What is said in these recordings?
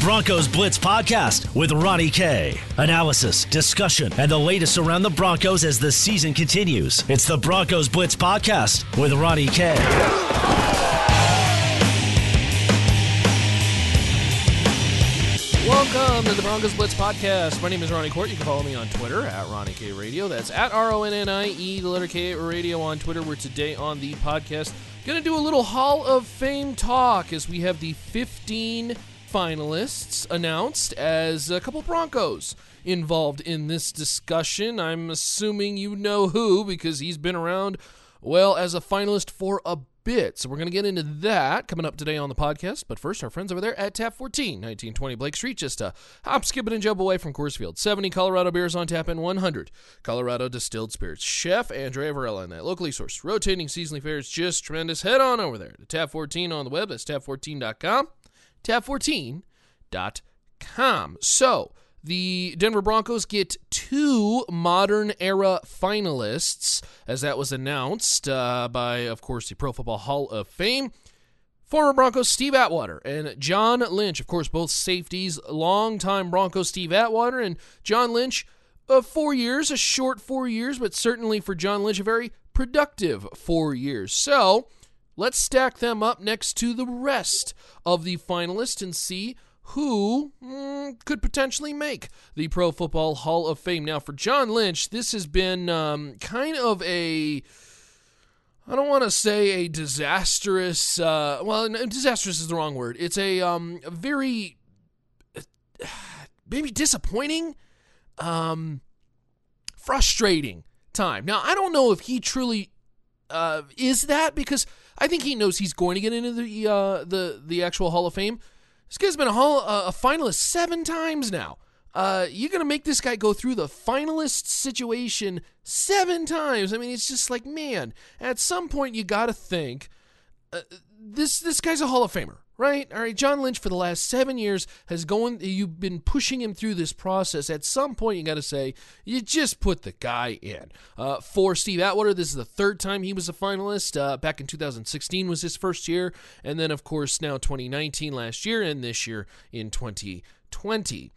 Broncos Blitz Podcast with Ronnie K. Analysis, discussion, and the latest around the Broncos as the season continues. It's the Broncos Blitz Podcast with Ronnie K. Welcome to the Broncos Blitz Podcast. My name is Ronnie Court. You can follow me on Twitter at Ronnie K Radio. That's at R O N N I E, the letter K Radio on Twitter. We're today on the podcast to do a little Hall of Fame talk as we have the 15 finalists announced as a couple Broncos involved in this discussion. I'm assuming you know who because he's been around, well, as a finalist for a bit. So we're going to get into that coming up today on the podcast. But first, our friends over there at Tap 14, 1920 Blake Street, just a hop, skip, it, and jump away from Coors Field. 70 Colorado beers on tap and 100 Colorado distilled spirits. Chef Andrea Varela and that locally sourced, rotating seasonally fare is just tremendous. Head on over there to Tap 14 on the web. That's tap14.com. Tap14.com. So, the Denver Broncos get two modern era finalists, as that was announced uh, by, of course, the Pro Football Hall of Fame. Former Broncos Steve Atwater and John Lynch, of course, both safeties. Longtime Broncos Steve Atwater and John Lynch, uh, four years, a short four years, but certainly for John Lynch, a very productive four years. So let's stack them up next to the rest of the finalists and see who mm, could potentially make the Pro Football Hall of Fame. Now, for John Lynch, this has been um, kind of a. I don't want to say a disastrous. Uh, well, disastrous is the wrong word. It's a, um, a very maybe disappointing, um, frustrating time. Now, I don't know if he truly uh, is that because I think he knows he's going to get into the uh, the the actual Hall of Fame. This guy's been a, hall, uh, a finalist seven times now. Uh, you're gonna make this guy go through the finalist situation seven times. I mean, it's just like, man. At some point, you got to think uh, this this guy's a Hall of Famer right? All right, John Lynch for the last seven years has going. You've been pushing him through this process. At some point, you got to say you just put the guy in. Uh, for Steve Atwater, this is the third time he was a finalist. Uh, back in 2016 was his first year, and then of course now 2019 last year, and this year in 2020.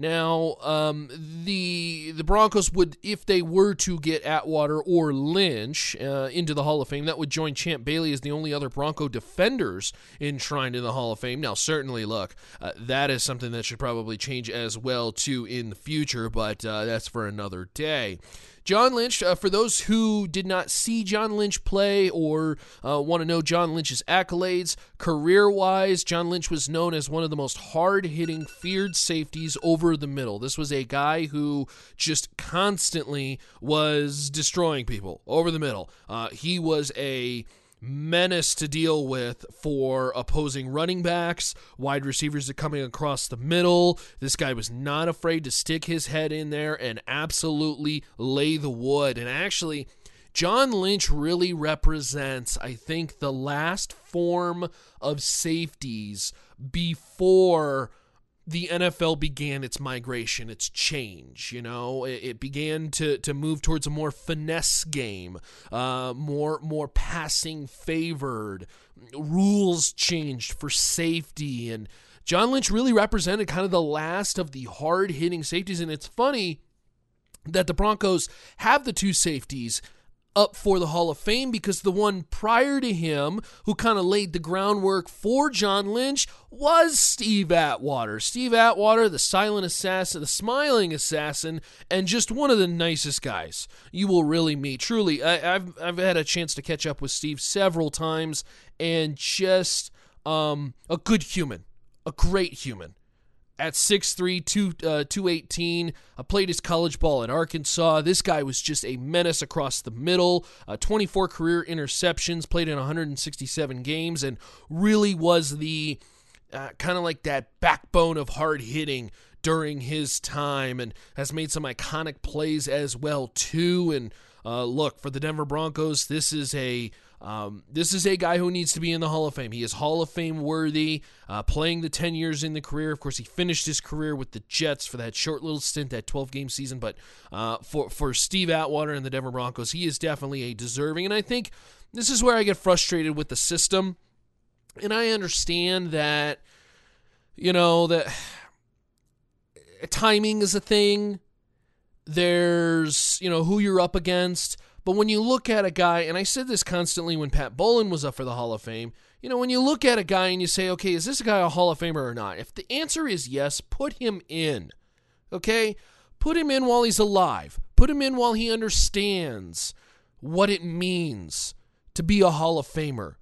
Now, um, the the Broncos would, if they were to get Atwater or Lynch uh, into the Hall of Fame, that would join Champ Bailey as the only other Bronco defenders enshrined in the Hall of Fame. Now, certainly, look, uh, that is something that should probably change as well too in the future, but uh, that's for another day. John Lynch, uh, for those who did not see John Lynch play or uh, want to know John Lynch's accolades, career wise, John Lynch was known as one of the most hard hitting, feared safeties over the middle. This was a guy who just constantly was destroying people over the middle. Uh, he was a menace to deal with for opposing running backs, wide receivers that coming across the middle. This guy was not afraid to stick his head in there and absolutely lay the wood. And actually, John Lynch really represents, I think, the last form of safeties before the NFL began its migration, its change. You know, it, it began to to move towards a more finesse game, uh, more more passing favored. Rules changed for safety, and John Lynch really represented kind of the last of the hard hitting safeties. And it's funny that the Broncos have the two safeties up for the Hall of Fame because the one prior to him, who kind of laid the groundwork for John Lynch, was Steve Atwater. Steve Atwater, the silent assassin, the smiling assassin, and just one of the nicest guys you will really meet. Truly, I, have I've had a chance to catch up with Steve several times, and just um, a good human, a great human at 6'3, two, uh, 218. I played his college ball at Arkansas. This guy was just a menace across the middle. Uh, 24 career interceptions, played in 167 games, and really was the uh, kind of like that backbone of hard hitting during his time and has made some iconic plays as well, too. And uh, look, for the Denver Broncos, this is a um, this is a guy who needs to be in the Hall of Fame. He is Hall of Fame worthy, uh, playing the 10 years in the career. Of course, he finished his career with the Jets for that short little stint, that 12 game season. But uh, for, for Steve Atwater and the Denver Broncos, he is definitely a deserving. And I think this is where I get frustrated with the system. And I understand that you know, that timing is a thing. There's, you know, who you're up against. But when you look at a guy, and I said this constantly when Pat Bowlen was up for the Hall of Fame, you know, when you look at a guy and you say, okay, is this a guy a Hall of Famer or not? If the answer is yes, put him in. Okay? Put him in while he's alive. Put him in while he understands what it means to be a Hall of Famer.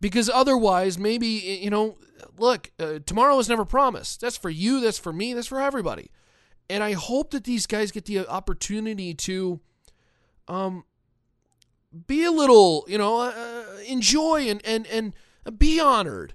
Because otherwise, maybe, you know, look, uh, tomorrow is never promised. That's for you, that's for me, that's for everybody. And I hope that these guys get the opportunity to um, be a little, you know, uh, enjoy and, and, and be honored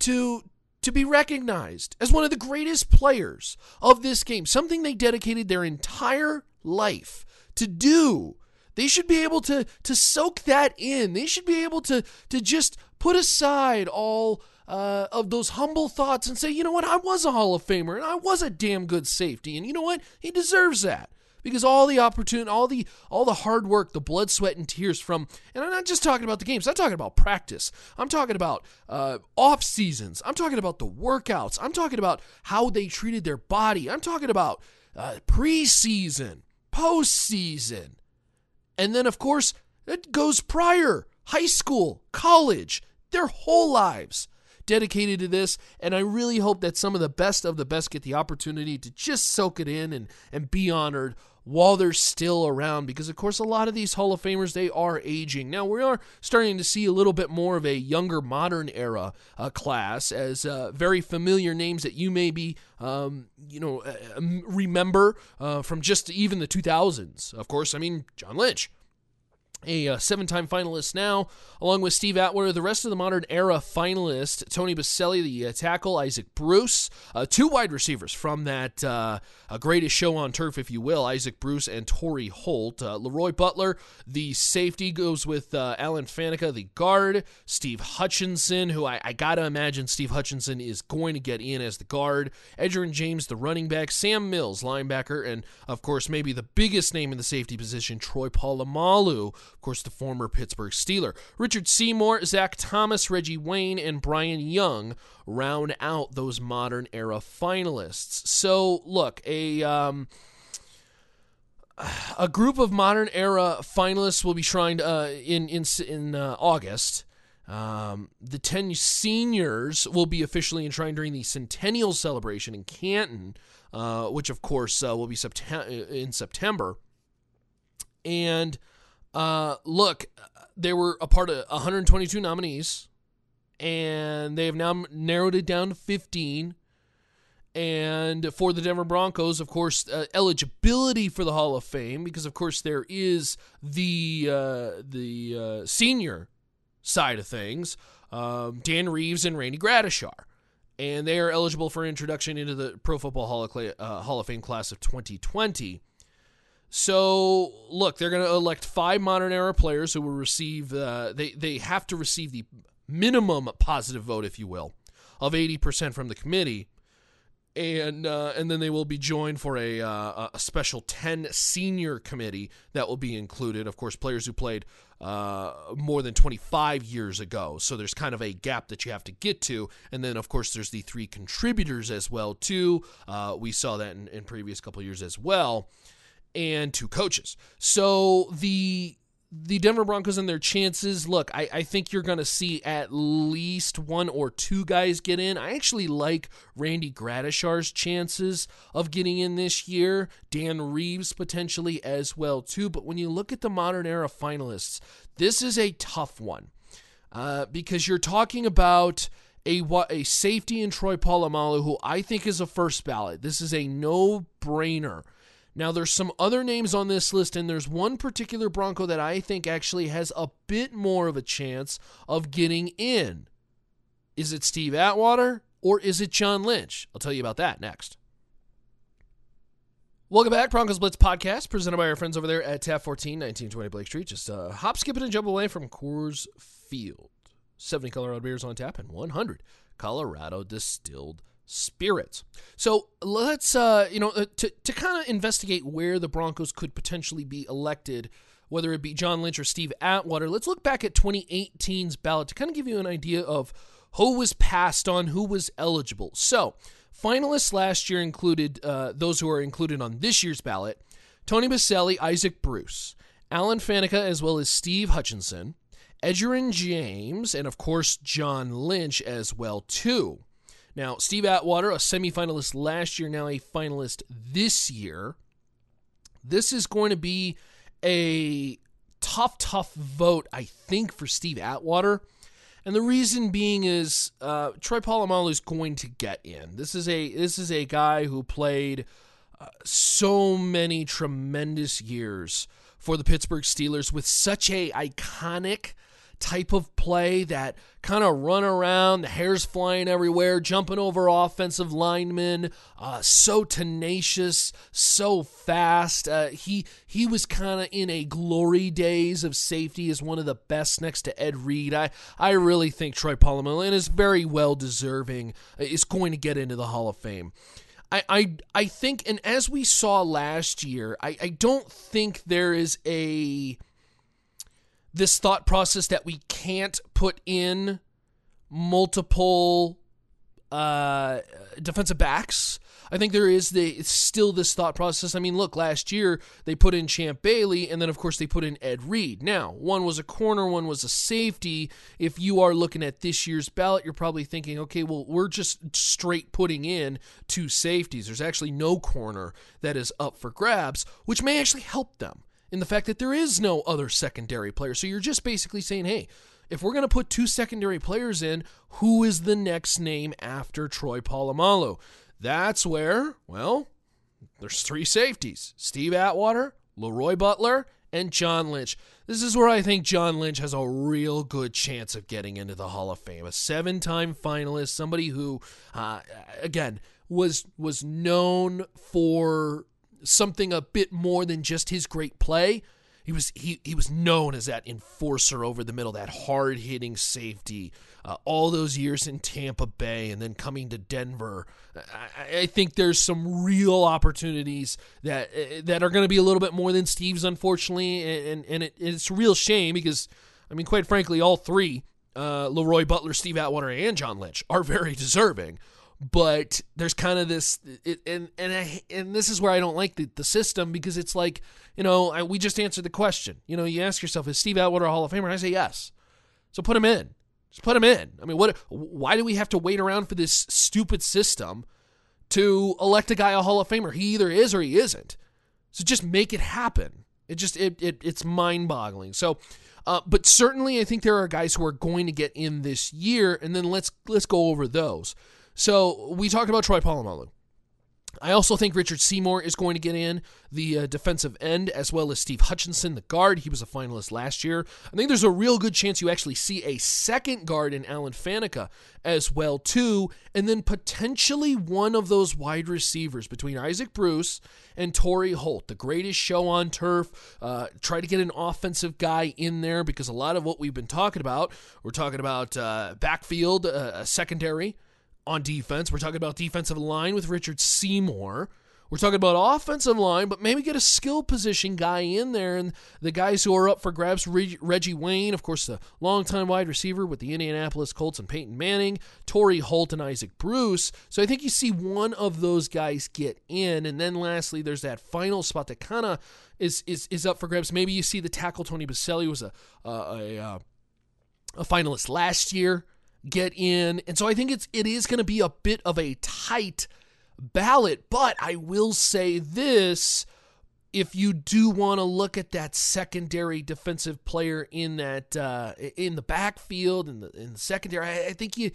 to to be recognized as one of the greatest players of this game, something they dedicated their entire life to do. They should be able to to soak that in. They should be able to to just put aside all uh, of those humble thoughts and say, you know what, I was a Hall of Famer and I was a damn good safety, and you know what, he deserves that because all the opportunity, all the all the hard work, the blood, sweat, and tears from, and I'm not just talking about the games. I'm talking about practice. I'm talking about uh, off seasons. I'm talking about the workouts. I'm talking about how they treated their body. I'm talking about uh, preseason, postseason, and then of course it goes prior, high school, college, their whole lives dedicated to this. And I really hope that some of the best of the best get the opportunity to just soak it in and, and be honored while they're still around because of course a lot of these hall of famers they are aging. Now we are starting to see a little bit more of a younger modern era uh, class as uh, very familiar names that you may be um, you know uh, um, remember uh, from just even the 2000s of course i mean john lynch a uh, seven time finalist now, along with Steve Atwater. The rest of the modern era finalists Tony Boselli, the uh, tackle, Isaac Bruce, uh, two wide receivers from that uh, greatest show on turf, if you will, Isaac Bruce and Torry Holt. Uh, Leroy Butler, the safety, goes with uh, Alan Faneca, the guard. Steve Hutchinson, who I, I got to imagine Steve Hutchinson is going to get in as the guard. Edgerrin James, the running back. Sam Mills, linebacker. And, of course, maybe the biggest name in the safety position, Troy Polamalu of course, the former Pittsburgh Steeler. Richard Seymour, Zach Thomas, Reggie Wayne, and Bryant Young round out those modern era finalists. So, look, a. Um, a group of modern era finalists will be shrined uh, in in in uh, August. Um, the 10 seniors will be officially enshrined during the centennial celebration in Canton, uh, which of course uh, will be sept- in September. And uh, look, they were a part of 122 nominees, and they have now narrowed it down to 15. And for the Denver Broncos, of course, uh, eligibility for the Hall of Fame, because of course there is the uh, the uh, senior side of things, um, Dan Reeves and Randy Gradishar, and they are eligible for introduction into the Pro Football Hall of, uh, Hall of Fame class of 2020. So look, they're going to elect five modern era players who will receive. Uh, they they have to receive the minimum positive vote, if you will, of eighty percent from the committee, and uh, and then they will be joined for a uh, a special ten senior committee that will be included. Of course, players who played uh, more than 25 years ago. So there's kind of a gap that you have to get to. And then, of course, there's the three contributors as well, too. Uh, we saw that in, in previous couple years as well and two coaches. So the the Denver Broncos and their chances, look, I, I think you're going to see at least one or two guys get in. I actually like Randy Gradishar's chances of getting in this year. Dan Reeves potentially as well, too. But when you look at the modern era finalists, this is a tough one uh, because you're talking about a a safety in Troy Polamalu, who I think is a first ballot. This is a no brainer now, there's some other names on this list, and there's one particular Bronco that I think actually has a bit more of a chance of getting in. Is it Steve Atwater or is it John Lynch? I'll tell you about that next. Welcome back, Broncos Blitz podcast, presented by our friends over there at Tap 14, 1920 Blake Street. Just uh, hop, skip, and jump away from Coors Field. 70 Colorado beers on tap and 100 Colorado distilled spirits. So let's, uh, you know, uh, to, to kind of investigate where the Broncos could potentially be elected, whether it be John Lynch or Steve Atwater, let's look back at 2018's ballot to kind of give you an idea of who was passed on, who was eligible. So, finalists last year included uh, those who are included on this year's ballot Tony Boselli, Isaac Bruce, Alan Faneca, as well as Steve Hutchinson, Edgerrin James, and of course John Lynch as well too. Now, Steve Atwater, a semifinalist last year, now a finalist this year. This is going to be a tough, tough vote, I think, for Steve Atwater. And the reason being is uh, Troy Polamalu is going to get in. This is a this is a guy who played uh, so many tremendous years for the Pittsburgh Steelers with such a iconic type of play that kind of run around, the hair's flying everywhere, jumping over offensive linemen, uh, so tenacious, so fast. Uh, he he was kind of in a glory days of safety as one of the best next to Ed Reed. I I really think Troy Polamalu and is very well deserving. Uh, is going to get into the Hall of Fame. I, I, I think, and as we saw last year, I, I don't think there is a this thought process that we can't put in multiple uh, defensive backs. I think there is the still this thought process. I mean, look, last year they put in Champ Bailey, and then of course they put in Ed Reed. Now, one was a corner, one was a safety. If you are looking at this year's ballot, you're probably thinking, okay, well, we're just straight putting in two safeties. There's actually no corner that is up for grabs, which may actually help them in the fact that there is no other secondary player. So you're just basically saying, hey, if we're going to put two secondary players in, who is the next name after Troy Polamalu? That's where, well, there's three safeties Steve Atwater, Leroy Butler, and John Lynch. This is where I think John Lynch has a real good chance of getting into the Hall of Fame. A seven time finalist, somebody who, uh, again, was was known for something a bit more than just his great play. He was he he was known as that enforcer over the middle, that hard hitting safety. Uh, all those years in Tampa Bay and then coming to Denver, I, I think there's some real opportunities that uh, that are going to be a little bit more than Steve's, unfortunately, and and it, it's a real shame because I mean, quite frankly, all three, uh, Leroy Butler, Steve Atwater, and John Lynch, are very deserving but there's kind of this it, and and I, and this is where I don't like the, the system because it's like you know I, we just answered the question. You know you ask yourself is Steve Atwater a Hall of Famer? And I say yes. So put him in. Just put him in. I mean what why do we have to wait around for this stupid system to elect a guy a Hall of Famer? He either is or he isn't. So just make it happen. It just it, it it's mind boggling so uh, but certainly I think there are guys who are going to get in this year and then let's let's go over those. So we talked about Troy Polamalu. I also think Richard Seymour is going to get in the uh, defensive end, as well as Steve Hutchinson, the guard. He was a finalist last year. I think there's a real good chance you actually see a second guard in Alan Faneca as well too, and then potentially one of those wide receivers between Isaac Bruce and Torry Holt, the greatest show on turf. Uh, try to get an offensive guy in there because a lot of what we've been talking about, we're talking about uh, backfield, uh, secondary on defense. We're talking about defensive line with Richard Seymour. We're talking about offensive line, but maybe get a skill position guy in there. And the guys who are up for grabs Reggie Wayne, of course, the longtime wide receiver with the Indianapolis Colts and Peyton Manning, Torry Holt, and Isaac Bruce. So I think you see one of those guys get in. And then lastly, there's that final spot that kind of is, is, is up for grabs. Maybe you see the tackle Tony Boselli was a, uh, a, a, a finalist last year get in. And so I think it's it is going to be a bit of a tight ballot, but I will say this if you do want to look at that secondary defensive player in that uh, in the backfield in the in the secondary, I, I think you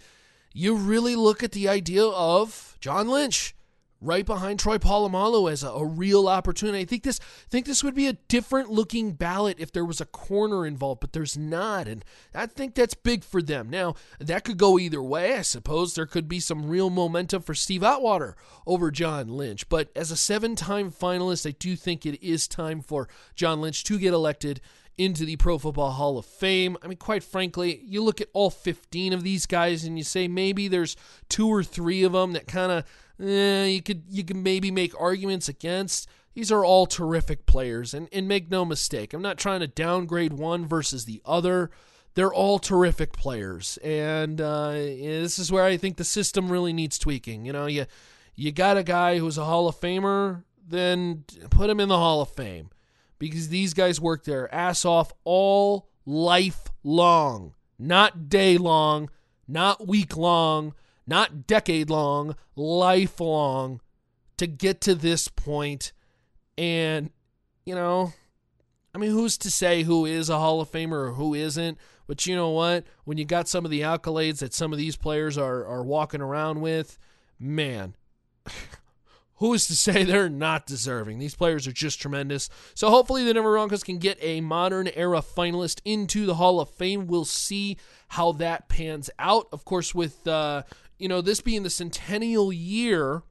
you really look at the idea of John Lynch right behind Troy Polamalu as a, a, real opportunity. I think this think this would be a different looking ballot if there was a corner involved, but there's not, and I think that's big for them. Now that could go either way. I suppose there could be some real momentum for Steve Atwater over John Lynch, but as a seven-time finalist, I do think it is time for John Lynch to get elected into the Pro Football Hall of Fame. I mean, quite frankly, you look at all 15 of these guys and you say maybe there's two or three of them that kind of eh, you could you can maybe make arguments against. These are all terrific players, and, and make no mistake, I'm not trying to downgrade one versus the other. they're all terrific players, and uh, this is where I think the system really needs tweaking. You know, you you got a guy who's a Hall of Famer, then put him in the Hall of Fame because these guys work their ass off all life long, not day long, not week long, not decade long, lifelong to get to this point. And, you know, I mean, who's to say who is a Hall of Famer or who isn't? But you know what? When you got some of the accolades that some of these players are are walking around with, man, who is to say they're not deserving? These players are just tremendous. So hopefully the Denver Broncos can get a modern era finalist into the Hall of Fame. We'll see how that pans out. Of course, with uh, you know this being the centennial year,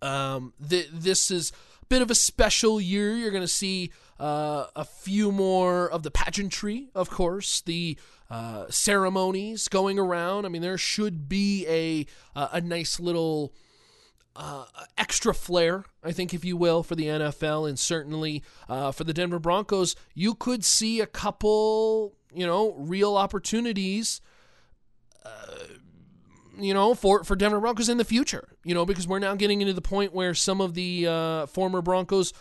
um, th- this is a bit of a special year. You're going to see uh, a few more of the pageantry, of course, the uh, ceremonies going around. I mean, there should be a uh, a nice little uh, extra flair, I think, if you will, for the NFL, and certainly uh, for the Denver Broncos. You could see a couple, you know, real opportunities. Uh, you know, for, for Denver Broncos in the future, you know, because we're now getting into the point where some of the former Broncos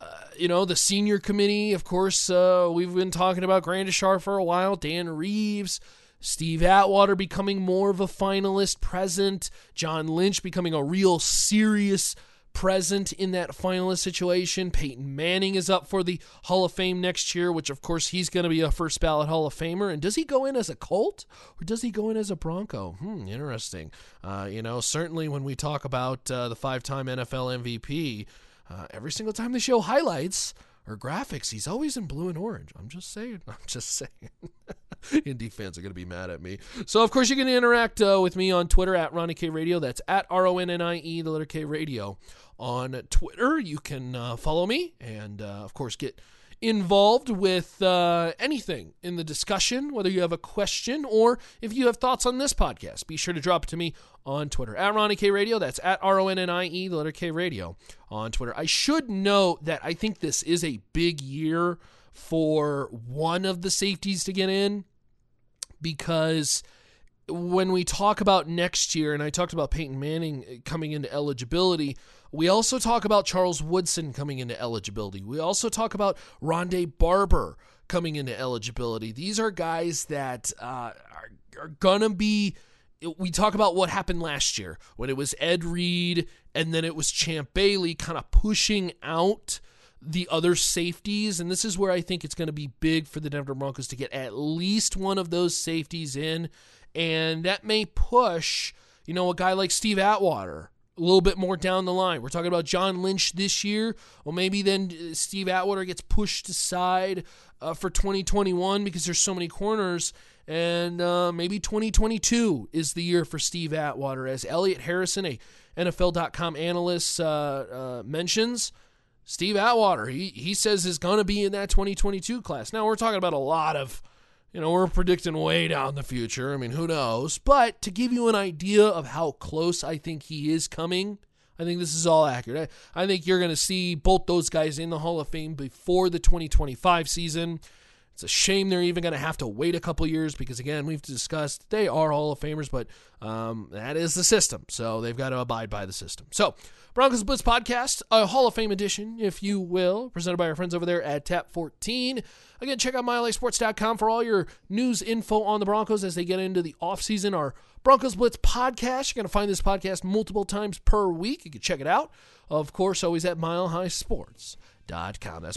uh, you know, the senior committee, of course, uh, we've been talking about Gradishar for a while, Dan Reeves, Steve Atwater becoming more of a finalist present, John Lynch becoming a real serious present in that finalist situation. Peyton Manning is up for the Hall of Fame next year, which of course he's going to be a first ballot Hall of Famer. And does he go in as a Colt or does he go in as a Bronco? Hmm, interesting. Uh, you know, certainly when we talk about uh, the five time NFL MVP, uh, every single time they show highlights or graphics, he's always in blue and orange. I'm just saying. I'm just saying. Indy fans are going to be mad at me. So, of course, you can interact uh, with me on Twitter at Ronnie K Radio. That's at R O N N I E, the letter K Radio. On Twitter, you can uh, follow me and, uh, of course, get involved with uh, anything in the discussion, whether you have a question or if you have thoughts on this podcast, be sure to drop it to me on Twitter at Ronnie K Radio. That's at R O N N I E, the letter K Radio on Twitter. I should note that I think this is a big year for one of the safeties to get in because when we talk about next year, and I talked about Peyton Manning coming into eligibility, we also talk about Charles Woodson coming into eligibility. We also talk about Rondé Barber coming into eligibility. These are guys that uh, are, are going to be. We talk about what happened last year when it was Ed Reed and then it was Champ Bailey kind of pushing out the other safeties. And this is where I think it's going to be big for the Denver Broncos to get at least one of those safeties in. And that may push, you know, a guy like Steve Atwater a little bit more down the line. We're talking about John Lynch this year. Well, maybe then uh, Steve Atwater gets pushed aside uh, for 2021 because there's so many corners. And uh, maybe 2022 is the year for Steve Atwater. As Elliot Harrison, a NFL.com analyst, uh, uh, mentions, Steve Atwater, he, he says is going to be in that 2022 class. Now, we're talking about a lot of you know, we're predicting way down the future. I mean, who knows? But to give you an idea of how close I think he is coming, I think this is all accurate. I, I think you're going to see both those guys in the Hall of Fame before the 2025 season. It's a shame they're even going to have to wait a couple years because, again, we've discussed they are Hall of Famers, but um, that is the system. So they've got to abide by the system. So, Broncos Blitz podcast, a Hall of Fame edition, if you will, presented by our friends over there at Tap 14. Again, check out milesports.com for all your news info on the Broncos as they get into the offseason. Our Broncos Blitz podcast, you're going to find this podcast multiple times per week. You can check it out. Of course, always at milehighsports.com. That's